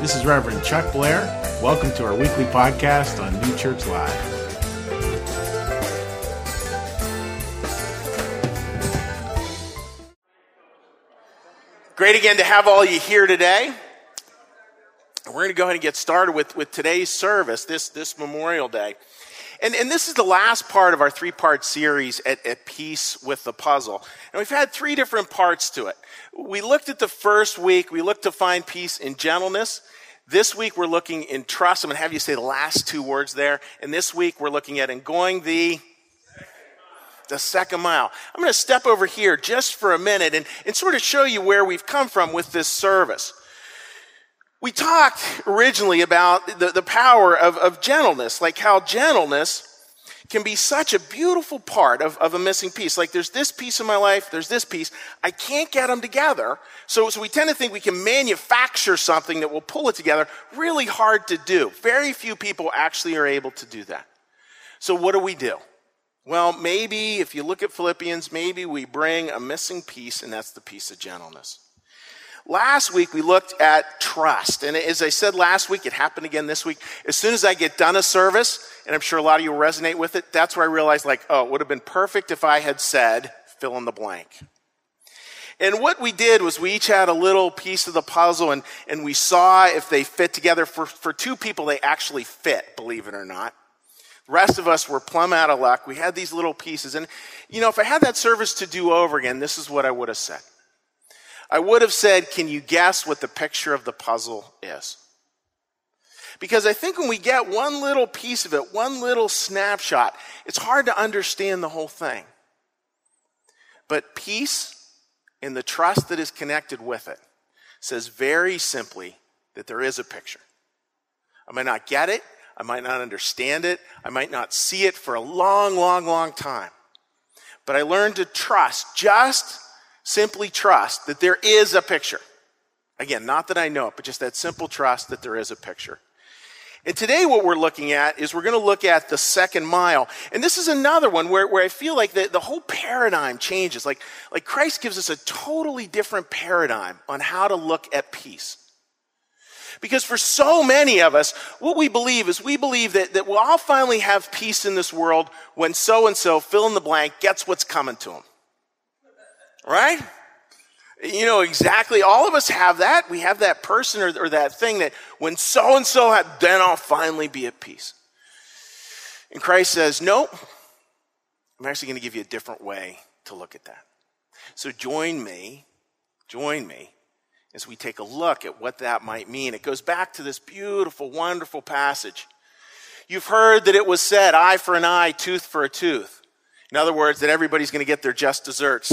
This is Reverend Chuck Blair. Welcome to our weekly podcast on New Church Live. Great again to have all you here today. We're going to go ahead and get started with, with today's service, this, this Memorial Day. And, and this is the last part of our three part series at, at Peace with the Puzzle. And we've had three different parts to it. We looked at the first week, we looked to find peace in gentleness. This week we're looking in trust. I'm going to have you say the last two words there. And this week we're looking at in going the the second mile. I'm going to step over here just for a minute and, and sort of show you where we've come from with this service. We talked originally about the, the power of, of gentleness, like how gentleness can be such a beautiful part of, of a missing piece. Like there's this piece in my life, there's this piece. I can't get them together. So, so we tend to think we can manufacture something that will pull it together. Really hard to do. Very few people actually are able to do that. So what do we do? Well, maybe if you look at Philippians, maybe we bring a missing piece, and that's the piece of gentleness. Last week we looked at trust. And as I said last week, it happened again this week. As soon as I get done a service, and I'm sure a lot of you will resonate with it, that's where I realized like, oh, it would have been perfect if I had said, fill in the blank. And what we did was we each had a little piece of the puzzle and, and we saw if they fit together. For, for two people, they actually fit, believe it or not. The rest of us were plumb out of luck. We had these little pieces. And, you know, if I had that service to do over again, this is what I would have said. I would have said, Can you guess what the picture of the puzzle is? Because I think when we get one little piece of it, one little snapshot, it's hard to understand the whole thing. But peace and the trust that is connected with it says very simply that there is a picture. I might not get it, I might not understand it, I might not see it for a long, long, long time. But I learned to trust just Simply trust that there is a picture. Again, not that I know it, but just that simple trust that there is a picture. And today, what we're looking at is we're going to look at the second mile. And this is another one where, where I feel like the, the whole paradigm changes. Like, like Christ gives us a totally different paradigm on how to look at peace. Because for so many of us, what we believe is we believe that, that we'll all finally have peace in this world when so and so, fill in the blank, gets what's coming to them. Right? You know exactly, all of us have that. We have that person or, or that thing that when so and so, then I'll finally be at peace. And Christ says, Nope, I'm actually going to give you a different way to look at that. So join me, join me as we take a look at what that might mean. It goes back to this beautiful, wonderful passage. You've heard that it was said, eye for an eye, tooth for a tooth. In other words, that everybody's going to get their just desserts.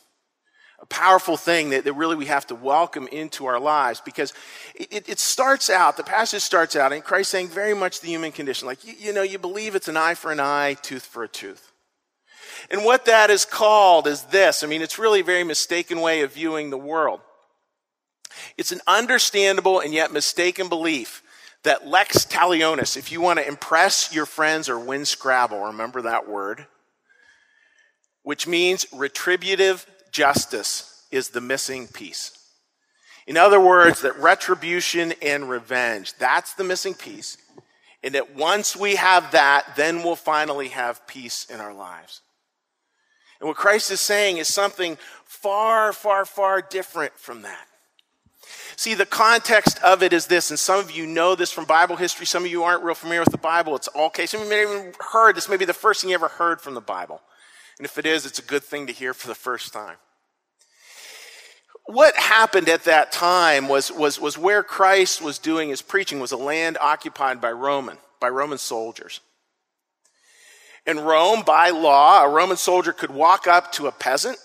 a powerful thing that, that really we have to welcome into our lives because it, it, starts out, the passage starts out, and Christ saying very much the human condition. Like, you, you know, you believe it's an eye for an eye, tooth for a tooth. And what that is called is this. I mean, it's really a very mistaken way of viewing the world. It's an understandable and yet mistaken belief that lex talionis, if you want to impress your friends or win Scrabble, remember that word, which means retributive justice is the missing piece. In other words, that retribution and revenge, that's the missing piece. And that once we have that, then we'll finally have peace in our lives. And what Christ is saying is something far, far, far different from that. See, the context of it is this, and some of you know this from Bible history. Some of you aren't real familiar with the Bible. It's all okay. Some of you may have even heard this, may be the first thing you ever heard from the Bible. And if it is, it's a good thing to hear for the first time. What happened at that time was, was, was where Christ was doing his preaching was a land occupied by Roman, by Roman soldiers. In Rome, by law, a Roman soldier could walk up to a peasant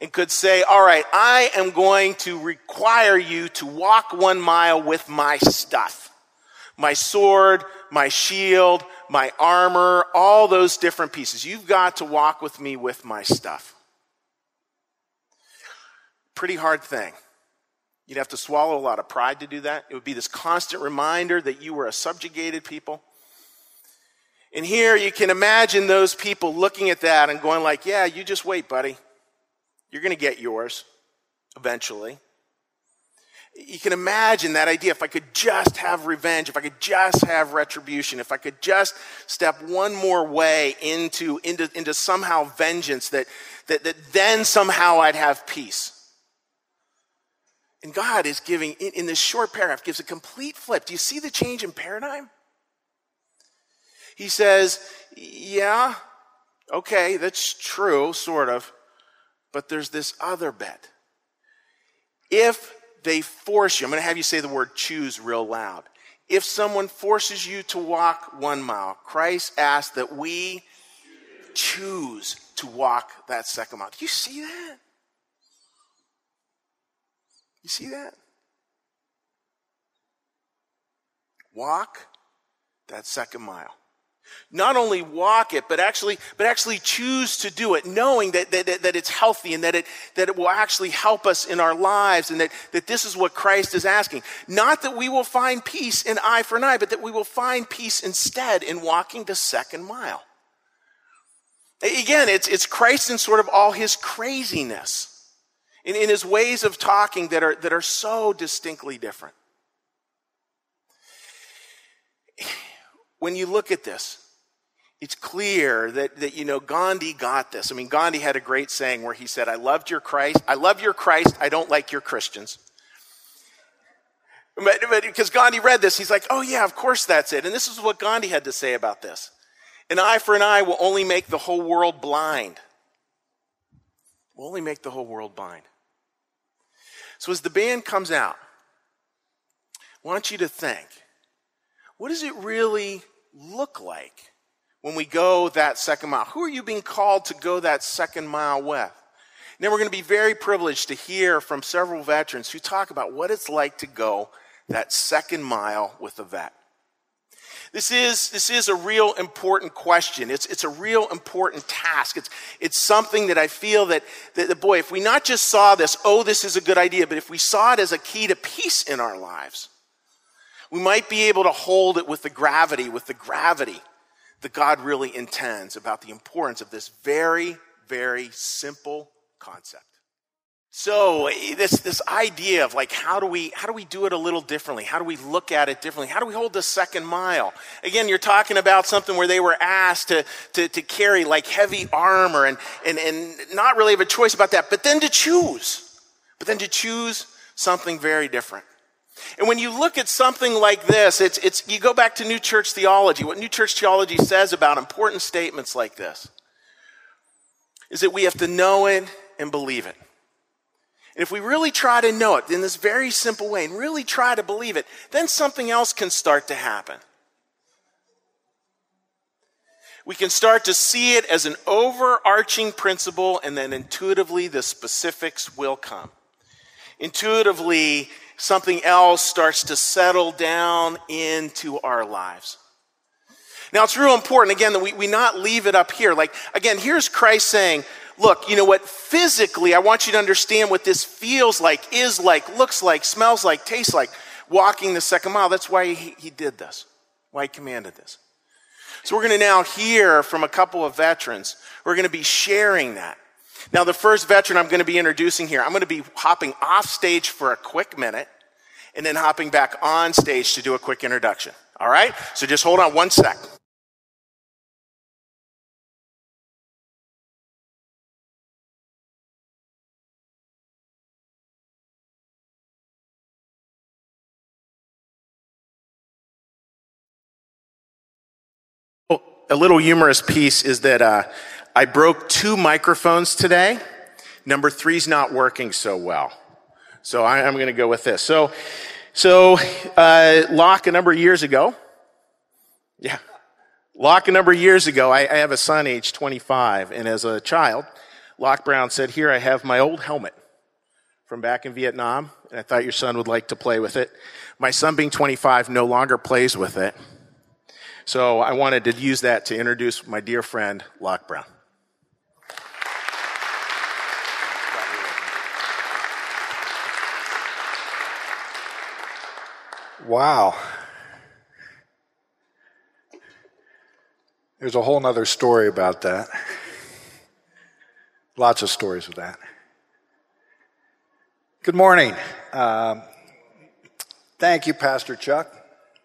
and could say, All right, I am going to require you to walk one mile with my stuff my sword, my shield, my armor, all those different pieces. You've got to walk with me with my stuff. Pretty hard thing. You'd have to swallow a lot of pride to do that. It would be this constant reminder that you were a subjugated people. And here you can imagine those people looking at that and going like, "Yeah, you just wait, buddy. You're going to get yours eventually. You can imagine that idea. If I could just have revenge, if I could just have retribution, if I could just step one more way into, into, into somehow vengeance, that, that, that then somehow I'd have peace. And God is giving, in, in this short paragraph, gives a complete flip. Do you see the change in paradigm? He says, Yeah, okay, that's true, sort of. But there's this other bet. If they force you, I'm going to have you say the word choose real loud. If someone forces you to walk one mile, Christ asked that we choose to walk that second mile. Do you see that? You see that? Walk that second mile not only walk it, but actually, but actually choose to do it, knowing that, that, that, it's healthy and that it, that it will actually help us in our lives and that, that this is what Christ is asking. Not that we will find peace in eye for an eye, but that we will find peace instead in walking the second mile. Again, it's, it's Christ in sort of all his craziness, in, in his ways of talking that are, that are so distinctly different. When you look at this, it's clear that, that, you know, Gandhi got this. I mean, Gandhi had a great saying where he said, I loved your Christ. I love your Christ. I don't like your Christians. But, but because Gandhi read this, he's like, oh yeah, of course that's it. And this is what Gandhi had to say about this. An eye for an eye will only make the whole world blind. Will only make the whole world blind. So as the band comes out, I want you to think, what does it really look like when we go that second mile? Who are you being called to go that second mile with? And then we're going to be very privileged to hear from several veterans who talk about what it's like to go that second mile with a vet. This is, this is a real important question. It's, it's a real important task. It's, it's something that I feel that, that, that, boy, if we not just saw this, oh, this is a good idea, but if we saw it as a key to peace in our lives, we might be able to hold it with the gravity, with the gravity that God really intends about the importance of this very, very simple concept. So eh, this, this idea of like how do we how do we do it a little differently? How do we look at it differently? How do we hold the second mile? Again, you're talking about something where they were asked to, to, to carry like heavy armor and, and, and not really have a choice about that, but then to choose. But then to choose something very different. And when you look at something like this, it's, it's, you go back to New Church theology. What New Church theology says about important statements like this is that we have to know it and believe it. And if we really try to know it in this very simple way and really try to believe it, then something else can start to happen. We can start to see it as an overarching principle, and then intuitively the specifics will come. Intuitively, something else starts to settle down into our lives. Now, it's real important, again, that we, we not leave it up here. Like, again, here's Christ saying, Look, you know what? Physically, I want you to understand what this feels like, is like, looks like, smells like, tastes like, walking the second mile. That's why he, he did this, why he commanded this. So, we're going to now hear from a couple of veterans. We're going to be sharing that. Now, the first veteran I'm going to be introducing here, I'm going to be hopping off stage for a quick minute and then hopping back on stage to do a quick introduction. All right? So just hold on one sec. a little humorous piece is that uh, I broke two microphones today. Number three's not working so well. So I, am going to go with this. So, so uh, Locke a number of years ago. Yeah. Locke a number of years ago, I, I have a son age 25, and as a child, Locke Brown said, Here I have my old helmet from back in Vietnam, and I thought your son would like to play with it. My son, being 25, no longer plays with it. So I wanted to use that to introduce my dear friend, Locke Brown. Wow. There's a whole other story about that. Lots of stories of that. Good morning. Um, thank you, Pastor Chuck.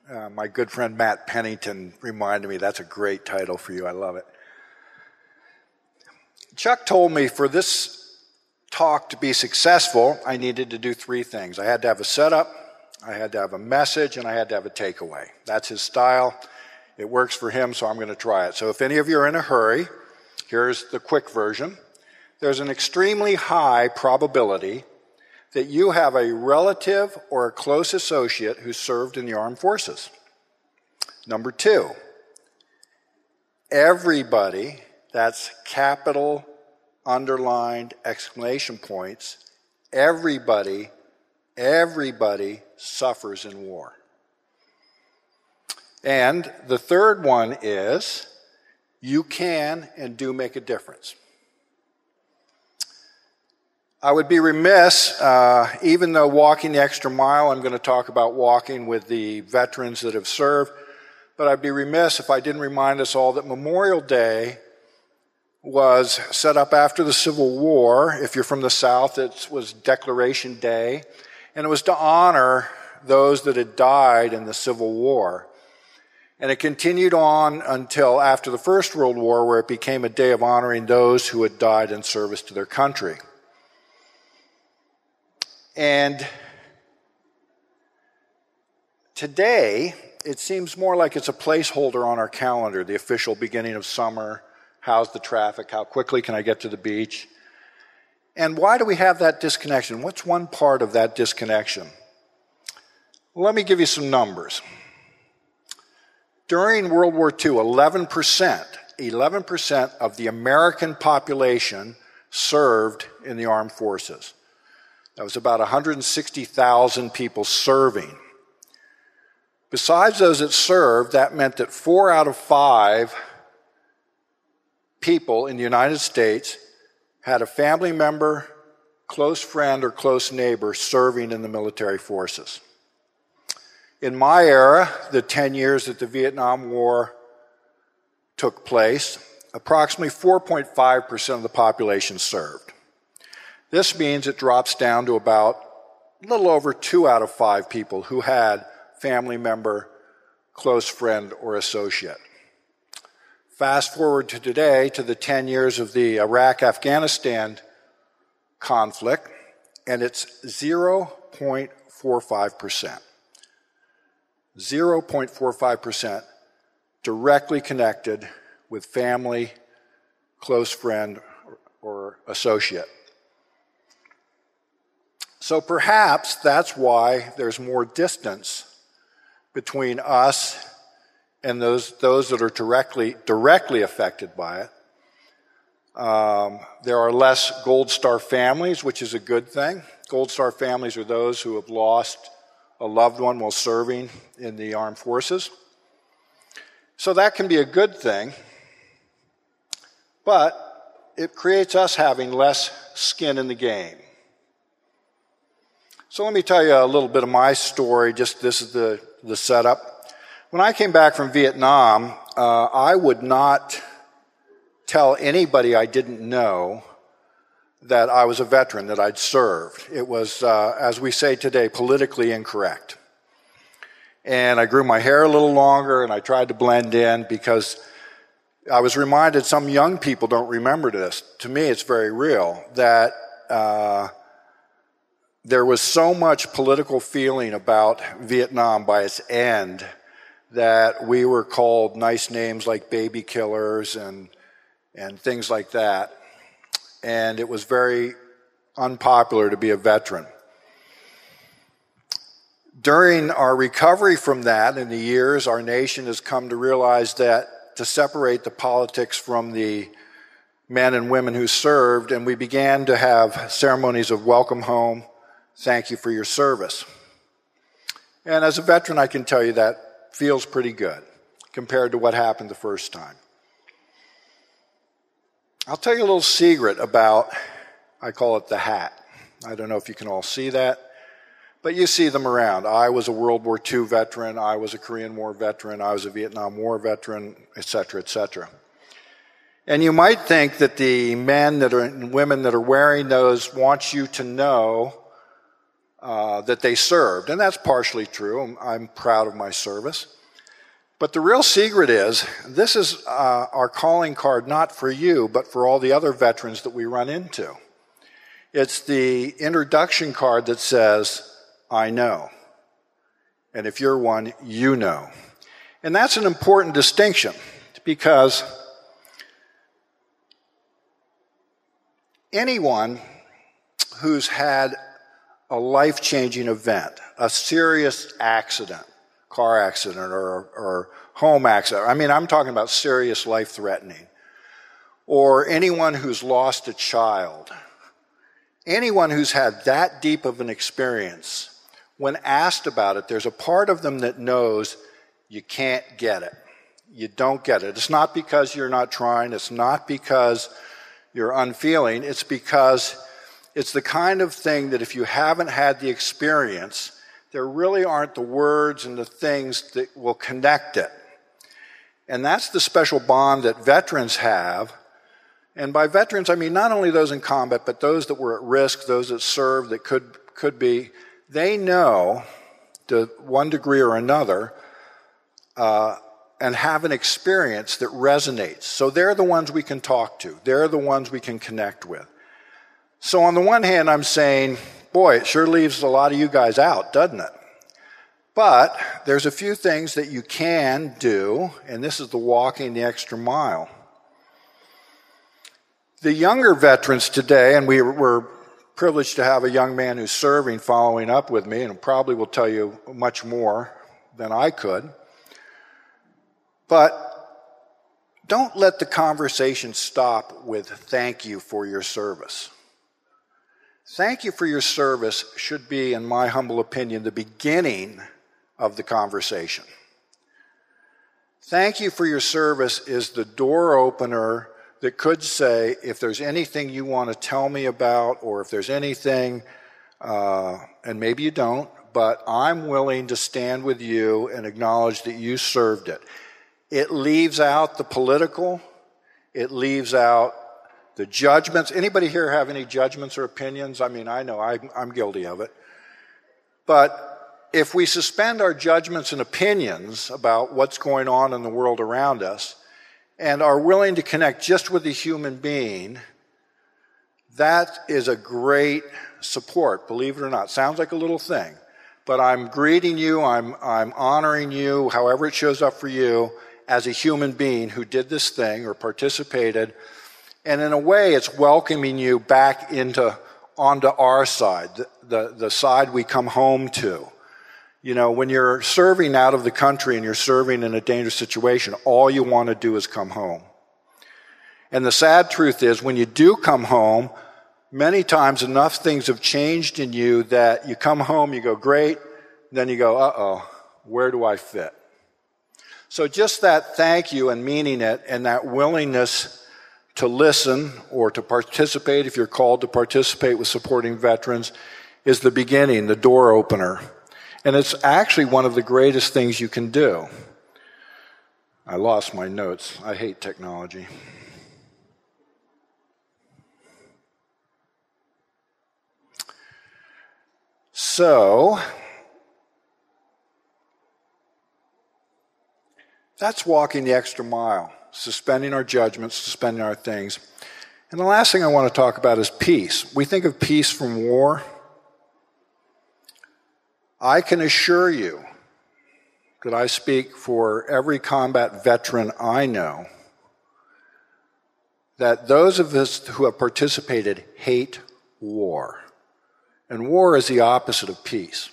Uh, my good friend Matt Pennington reminded me that's a great title for you. I love it. Chuck told me for this talk to be successful, I needed to do three things. I had to have a setup, I had to have a message, and I had to have a takeaway. That's his style. It works for him, so I'm going to try it. So if any of you are in a hurry, here's the quick version. There's an extremely high probability that you have a relative or a close associate who served in the armed forces. Number two, everybody, that's capital, underlined, exclamation points, everybody, everybody suffers in war. And the third one is you can and do make a difference. I would be remiss, uh, even though walking the extra mile, I'm going to talk about walking with the veterans that have served, but I'd be remiss if I didn't remind us all that Memorial Day was set up after the Civil War. If you're from the South, it was Decoration Day, and it was to honor those that had died in the Civil War. And it continued on until after the First World War, where it became a day of honoring those who had died in service to their country. And today, it seems more like it's a placeholder on our calendar, the official beginning of summer. How's the traffic? How quickly can I get to the beach? And why do we have that disconnection? What's one part of that disconnection? Let me give you some numbers. During World War II, 11%, 11% of the American population served in the armed forces. That was about 160,000 people serving. Besides those that served, that meant that four out of five people in the United States had a family member, close friend, or close neighbor serving in the military forces. In my era, the 10 years that the Vietnam War took place, approximately 4.5% of the population served. This means it drops down to about a little over two out of five people who had family member, close friend, or associate. Fast forward to today, to the 10 years of the Iraq Afghanistan conflict, and it's 0.45%. 0.45% directly connected with family, close friend, or associate. So perhaps that's why there's more distance between us and those, those that are directly, directly affected by it. Um, there are less Gold Star families, which is a good thing. Gold Star families are those who have lost a loved one while serving in the armed forces. So that can be a good thing, but it creates us having less skin in the game. So let me tell you a little bit of my story. Just this is the, the setup. When I came back from Vietnam, uh, I would not tell anybody I didn't know that I was a veteran, that I'd served. It was, uh, as we say today, politically incorrect. And I grew my hair a little longer and I tried to blend in because I was reminded some young people don't remember this. To me, it's very real that uh, there was so much political feeling about Vietnam by its end that we were called nice names like baby killers and, and things like that. And it was very unpopular to be a veteran. During our recovery from that in the years, our nation has come to realize that to separate the politics from the men and women who served, and we began to have ceremonies of welcome home, thank you for your service. And as a veteran, I can tell you that feels pretty good compared to what happened the first time. I'll tell you a little secret about, I call it the hat. I don't know if you can all see that, but you see them around. I was a World War II veteran, I was a Korean War veteran, I was a Vietnam War veteran, etc., etc. And you might think that the men that are and women that are wearing those want you to know uh, that they served, and that's partially true. I'm, I'm, proud of my service. But the real secret is this is uh, our calling card not for you, but for all the other veterans that we run into. It's the introduction card that says, I know. And if you're one, you know. And that's an important distinction because anyone who's had a life changing event, a serious accident, car accident or, or home accident, I mean, I'm talking about serious life threatening, or anyone who's lost a child, anyone who's had that deep of an experience, when asked about it, there's a part of them that knows you can't get it. You don't get it. It's not because you're not trying, it's not because you're unfeeling, it's because it's the kind of thing that if you haven't had the experience, there really aren't the words and the things that will connect it. And that's the special bond that veterans have and by veterans, I mean not only those in combat, but those that were at risk, those that served, that could, could be, they know to one degree or another uh, and have an experience that resonates. So they're the ones we can talk to, they're the ones we can connect with. So, on the one hand, I'm saying, boy, it sure leaves a lot of you guys out, doesn't it? But there's a few things that you can do, and this is the walking the extra mile. The younger veterans today, and we were privileged to have a young man who's serving following up with me, and probably will tell you much more than I could. But don't let the conversation stop with thank you for your service. Thank you for your service should be, in my humble opinion, the beginning of the conversation. Thank you for your service is the door opener that could say, if there's anything you want to tell me about, or if there's anything, uh, and maybe you don't, but I'm willing to stand with you and acknowledge that you served it. It leaves out the political, it leaves out the judgments. Anybody here have any judgments or opinions? I mean, I know I'm, I'm guilty of it. But if we suspend our judgments and opinions about what's going on in the world around us, and are willing to connect just with the human being, that is a great support, believe it or not. Sounds like a little thing, but I'm greeting you, I'm, I'm honoring you, however it shows up for you, as a human being who did this thing or participated. And in a way, it's welcoming you back into, onto our side, the, the, the side we come home to. You know, when you're serving out of the country and you're serving in a dangerous situation, all you want to do is come home. And the sad truth is, when you do come home, many times enough things have changed in you that you come home, you go, great, then you go, uh oh, where do I fit? So just that thank you and meaning it and that willingness to listen or to participate, if you're called to participate with supporting veterans, is the beginning, the door opener and it's actually one of the greatest things you can do. I lost my notes. I hate technology. So, that's walking the extra mile, suspending our judgments, suspending our things. And the last thing I want to talk about is peace. We think of peace from war. I can assure you that I speak for every combat veteran I know that those of us who have participated hate war. And war is the opposite of peace.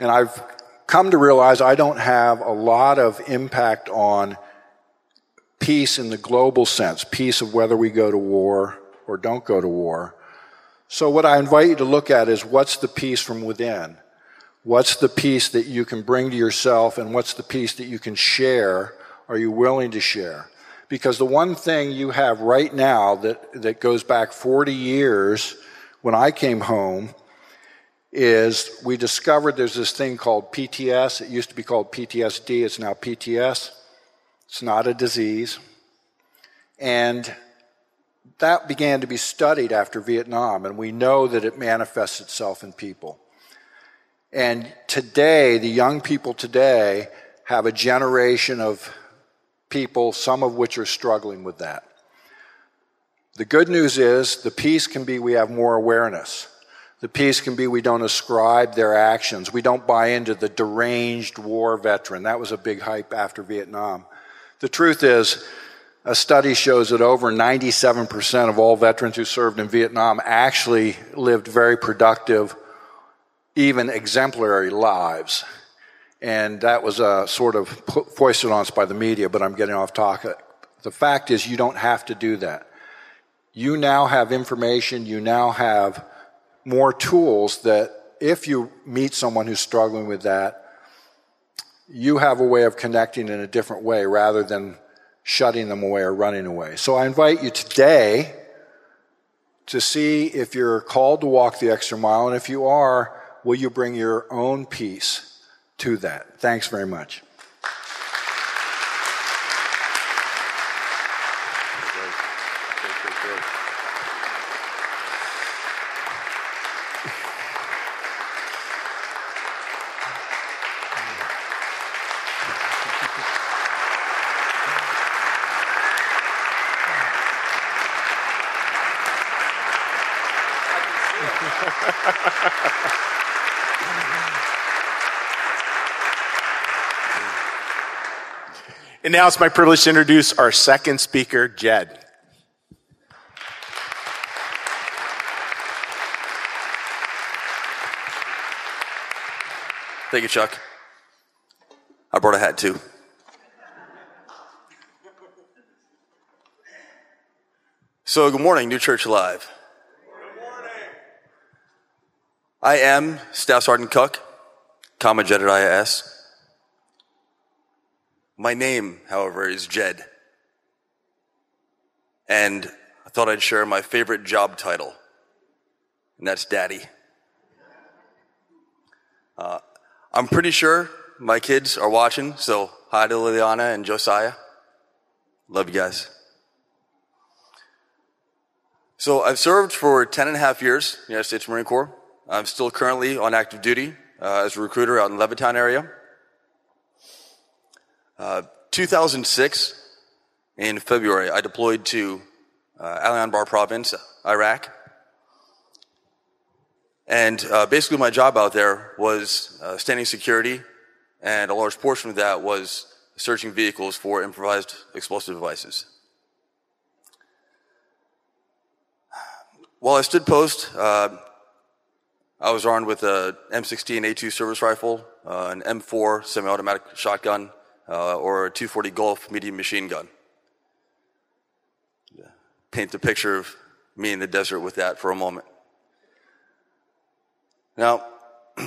And I've come to realize I don't have a lot of impact on peace in the global sense, peace of whether we go to war or don't go to war. So, what I invite you to look at is what's the peace from within? What's the peace that you can bring to yourself, and what's the peace that you can share? Are you willing to share? Because the one thing you have right now that, that goes back 40 years when I came home is we discovered there's this thing called PTS. It used to be called PTSD, it's now PTS. It's not a disease. And that began to be studied after Vietnam, and we know that it manifests itself in people. And today, the young people today have a generation of people, some of which are struggling with that. The good news is the peace can be we have more awareness. The peace can be we don't ascribe their actions. We don't buy into the deranged war veteran. That was a big hype after Vietnam. The truth is, a study shows that over 97% of all veterans who served in Vietnam actually lived very productive, even exemplary lives. And that was uh, sort of foisted on us by the media, but I'm getting off topic. The fact is, you don't have to do that. You now have information, you now have more tools that if you meet someone who's struggling with that, you have a way of connecting in a different way rather than shutting them away or running away. So I invite you today to see if you're called to walk the extra mile, and if you are, will you bring your own peace to that? Thanks very much. And now it's my privilege to introduce our second speaker, Jed. Thank you, Chuck. I brought a hat too. So, good morning, New Church Live. Good morning. I am Staff Sergeant Cook, Comma Jedediah S. My name, however, is Jed. And I thought I'd share my favorite job title, and that's Daddy. Uh, I'm pretty sure my kids are watching, so hi to Liliana and Josiah. Love you guys. So I've served for 10 and a half years in the United States Marine Corps. I'm still currently on active duty uh, as a recruiter out in Levittown area. Uh, 2006, in February, I deployed to uh, Al Anbar province, Iraq. And uh, basically, my job out there was uh, standing security, and a large portion of that was searching vehicles for improvised explosive devices. While I stood post, uh, I was armed with a M16 A2 service rifle, uh, an M4 semi-automatic shotgun, uh, or a 240 Golf medium machine gun. Paint the picture of me in the desert with that for a moment. Now,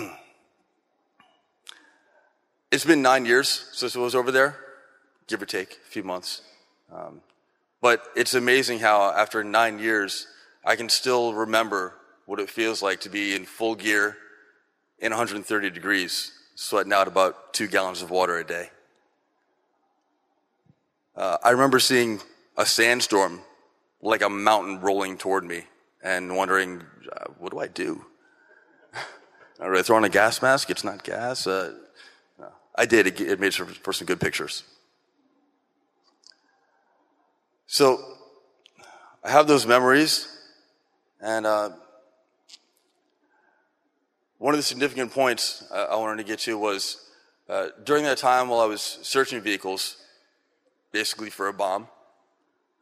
it's been nine years since I was over there, give or take a few months. Um, but it's amazing how, after nine years, I can still remember what it feels like to be in full gear in 130 degrees, sweating out about two gallons of water a day. Uh, I remember seeing a sandstorm like a mountain rolling toward me and wondering, uh, what do I do? I throw on a gas mask? It's not gas. Uh, I did. It, it made for some good pictures. So I have those memories, and uh, one of the significant points I wanted to get to was uh, during that time while I was searching vehicles, basically for a bomb.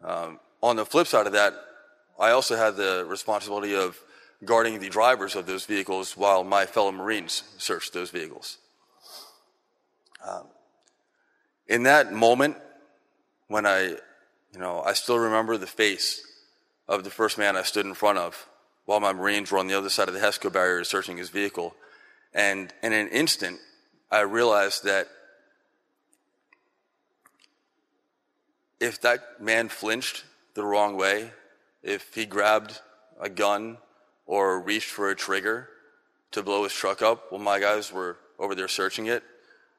Um, on the flip side of that, I also had the responsibility of guarding the drivers of those vehicles while my fellow Marines searched those vehicles. Um, in that moment, when I you know, I still remember the face of the first man I stood in front of while my Marines were on the other side of the HESCO barrier searching his vehicle. And in an instant, I realized that if that man flinched the wrong way, if he grabbed a gun or reached for a trigger to blow his truck up while my guys were over there searching it,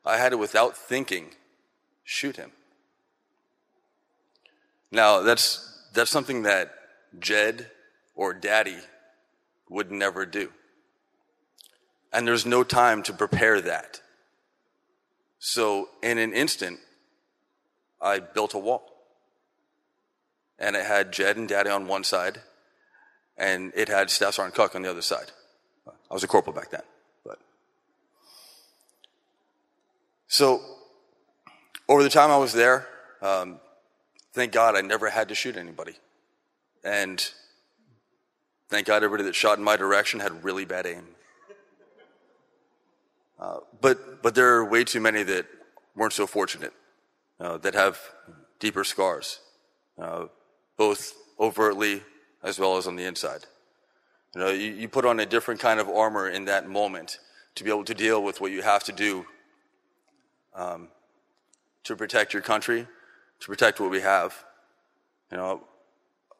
I had to, without thinking, shoot him. Now, that's, that's something that Jed or Daddy would never do. And there's no time to prepare that. So, in an instant, I built a wall. And it had Jed and Daddy on one side, and it had Staff Sergeant Cook on the other side. I was a corporal back then. But so, over the time I was there, um, thank God I never had to shoot anybody. And thank God everybody that shot in my direction had really bad aim. Uh, but, but there are way too many that weren't so fortunate, uh, that have deeper scars, uh, both overtly as well as on the inside. You know, you, you put on a different kind of armor in that moment to be able to deal with what you have to do um, to protect your country, to protect what we have. You know,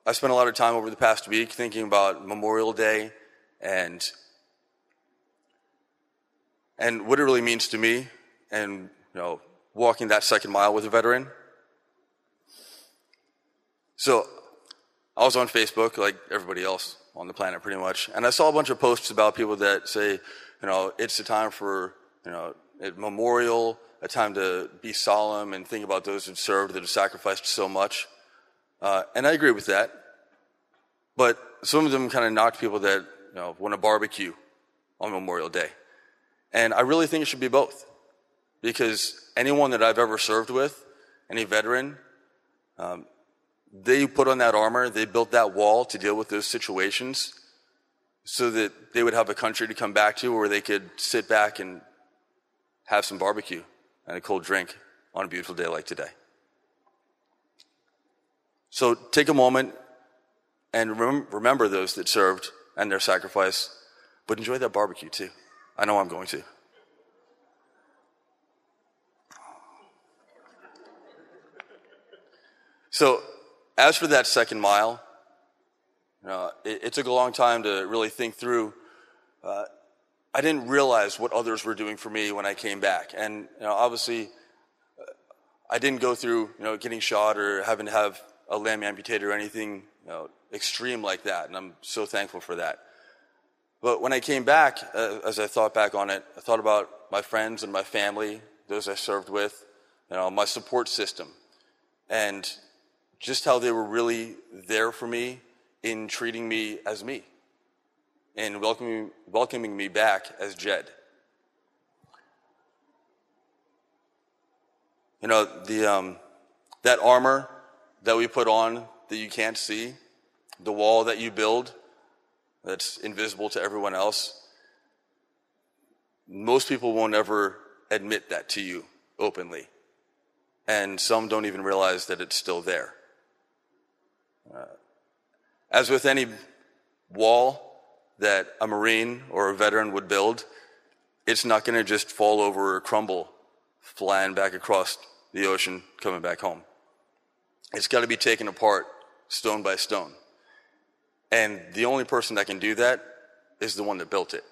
I spent a lot of time over the past week thinking about Memorial Day and and what it really means to me and you know walking that second mile with a veteran. So I was on Facebook like everybody else on the planet pretty much. And I saw a bunch of posts about people that say, you know, it's a time for, you know, a memorial, a time to be solemn and think about those who served that have sacrificed so much. Uh, and I agree with that. But some of them kind of knocked people that, you know, want to barbecue on Memorial Day. And I really think it should be both. Because anyone that I've ever served with, any veteran, um, they put on that armor, they built that wall to deal with those situations so that they would have a country to come back to where they could sit back and have some barbecue and a cold drink on a beautiful day like today. So take a moment and rem- remember those that served and their sacrifice, but enjoy that barbecue too. I know I'm going to. So as for that second mile, you know, it, it, took a long time to really think through. Uh, I didn't realize what others were doing for me when I came back, and you know, obviously, uh, I didn't go through you know getting shot or having to have a limb amputated or anything you know, extreme like that, and I'm so thankful for that. But when I came back, uh, as I thought back on it, I thought about my friends and my family, those I served with, you know, my support system, and just how they were really there for me in treating me as me and welcoming, welcoming me back as Jed. You know, the, um, that armor that we put on that you can't see, the wall that you build that's invisible to everyone else, most people won't ever admit that to you openly. And some don't even realize that it's still there. Uh, as with any wall that a Marine or a veteran would build, it's not going to just fall over or crumble flying back across the ocean coming back home. It's got to be taken apart stone by stone. And the only person that can do that is the one that built it.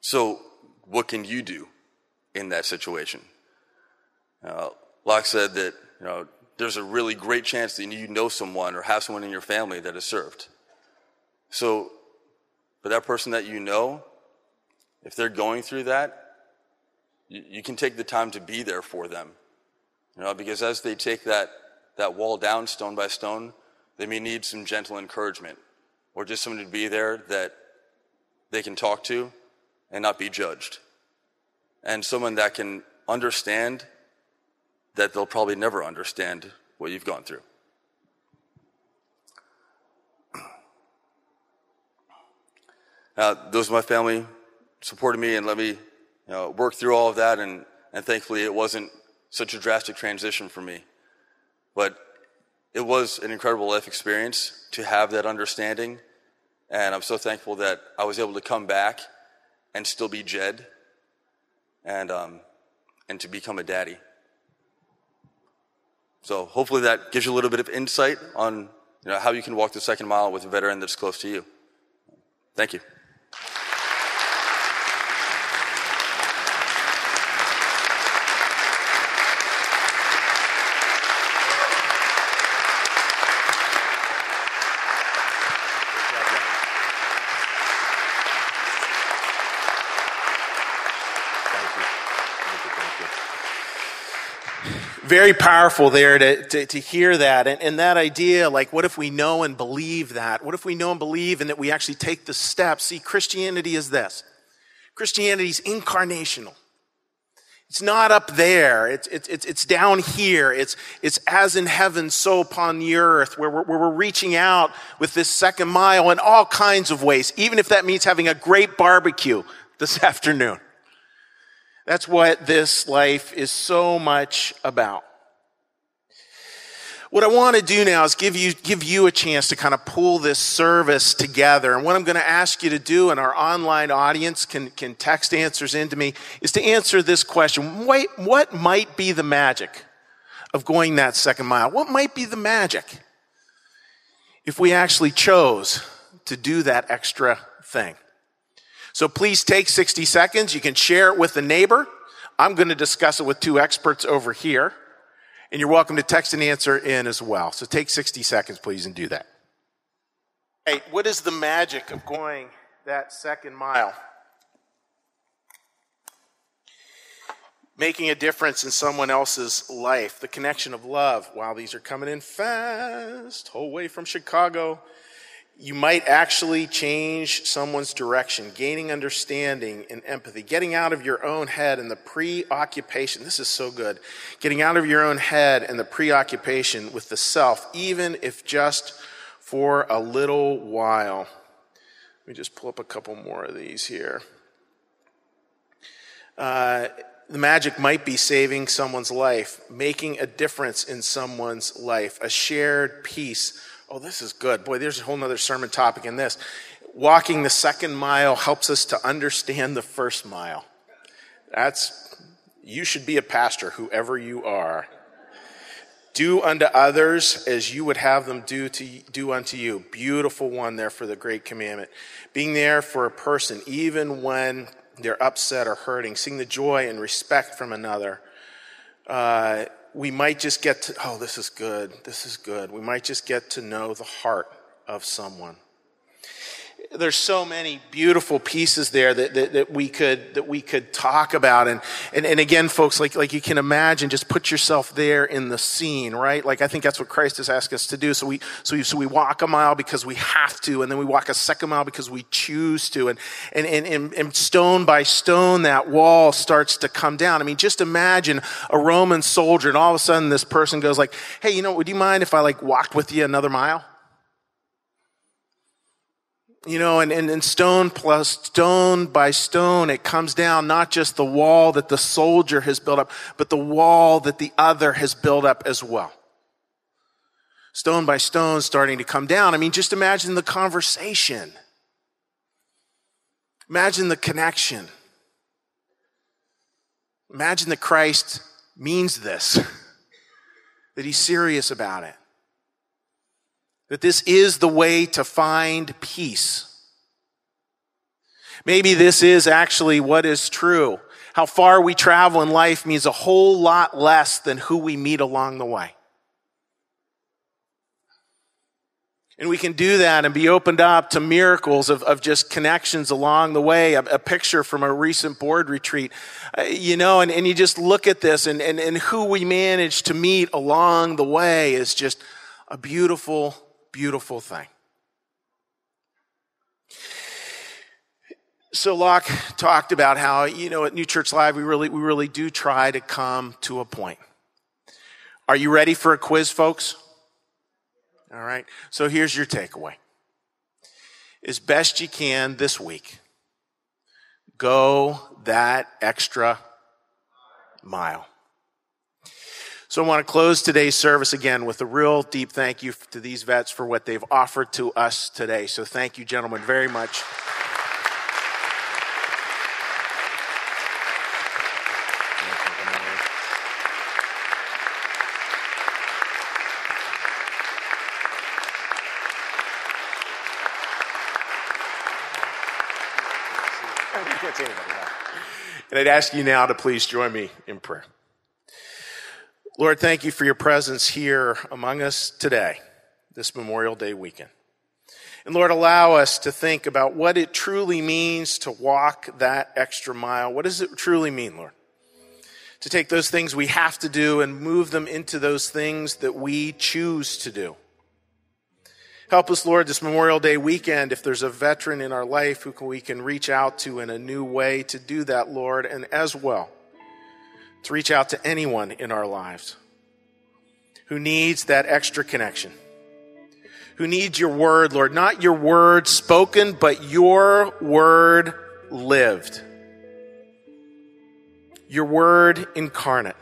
So, what can you do in that situation? Uh, Locke said that you know there's a really great chance that you know someone or have someone in your family that has served. So, for that person that you know, if they're going through that, you, you can take the time to be there for them. You know, because as they take that, that wall down stone by stone, they may need some gentle encouragement or just someone to be there that they can talk to and not be judged. And someone that can understand that they'll probably never understand what you've gone through. Now, those of my family supported me and let me you know, work through all of that, and, and thankfully it wasn't such a drastic transition for me. But it was an incredible life experience to have that understanding. And I'm so thankful that I was able to come back and still be Jed and, um, and to become a daddy. So hopefully that gives you a little bit of insight on you know, how you can walk the second mile with a veteran that's close to you. Thank you. Very powerful there to, to, to hear that. And, and, that idea, like, what if we know and believe that? What if we know and believe and that we actually take the steps? See, Christianity is this Christianity is incarnational. It's not up there. It's, it's, it's, it's down here. It's, it's as in heaven, so upon the earth, where we're, where we're reaching out with this second mile in all kinds of ways, even if that means having a great barbecue this afternoon. That's what this life is so much about. What I want to do now is give you, give you a chance to kind of pull this service together. And what I'm going to ask you to do, and our online audience can, can text answers into me, is to answer this question. Wait, what might be the magic of going that second mile? What might be the magic if we actually chose to do that extra thing? So please take 60 seconds. You can share it with a neighbor. I'm going to discuss it with two experts over here. And you're welcome to text and answer in as well. So take 60 seconds, please, and do that. Hey, what is the magic of going that second mile? Making a difference in someone else's life, the connection of love. Wow, these are coming in fast. Whole way from Chicago you might actually change someone's direction, gaining understanding and empathy, getting out of your own head and the preoccupation. This is so good. Getting out of your own head and the preoccupation with the self, even if just for a little while. Let me just pull up a couple more of these here. Uh, the magic might be saving someone's life, making a difference in someone's life, a shared peace Oh, this is good. Boy, there's a whole other sermon topic in this. Walking the second mile helps us to understand the first mile. That's, you should be a pastor, whoever you are. Do unto others as you would have them do to do unto you. Beautiful one there for the great commandment. Being there for a person, even when they're upset or hurting, seeing the joy and respect from another. Uh, we might just get to, oh, this is good, this is good. We might just get to know the heart of someone there's so many beautiful pieces there that, that, that, we could that we could talk about. And, and and again folks like like you can imagine just put yourself there in the scene right? Like i think that's what christ has asked us to do. So we so we, so we walk a mile because we have to and then we walk a second mile because we choose to. And and and, and stone by stone that wall starts to come down. I mean just imagine a roman soldier and all of a sudden this person goes like hey you know would you mind if i like walked with you another mile you know, and, and, and stone plus stone by stone, it comes down not just the wall that the soldier has built up, but the wall that the other has built up as well. Stone by stone starting to come down. I mean, just imagine the conversation. Imagine the connection. Imagine that Christ means this, that he's serious about it that this is the way to find peace. Maybe this is actually what is true. How far we travel in life means a whole lot less than who we meet along the way. And we can do that and be opened up to miracles of, of just connections along the way. A, a picture from a recent board retreat, uh, you know, and, and you just look at this and, and, and who we manage to meet along the way is just a beautiful beautiful thing. So Locke talked about how, you know, at New Church Live, we really, we really do try to come to a point. Are you ready for a quiz, folks? All right. So here's your takeaway. As best you can this week, go that extra mile. So I want to close today's service again with a real deep thank you to these vets for what they've offered to us today. So thank you, gentlemen, very much. And I'd ask you now to please join me in prayer. Lord, thank you for your presence here among us today, this Memorial Day weekend. And Lord, allow us to think about what it truly means to walk that extra mile. What does it truly mean, Lord? To take those things we have to do and move them into those things that we choose to do. Help us, Lord, this Memorial Day weekend, if there's a veteran in our life who we can reach out to in a new way to do that, Lord, and as well, to reach out to anyone in our lives who needs that extra connection, who needs your word, Lord, not your word spoken, but your word lived, your word incarnate,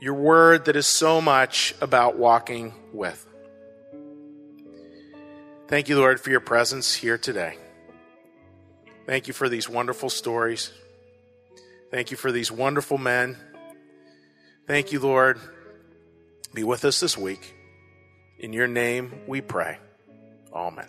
your word that is so much about walking with. Thank you, Lord, for your presence here today. Thank you for these wonderful stories. Thank you for these wonderful men. Thank you, Lord. Be with us this week. In your name we pray. Amen.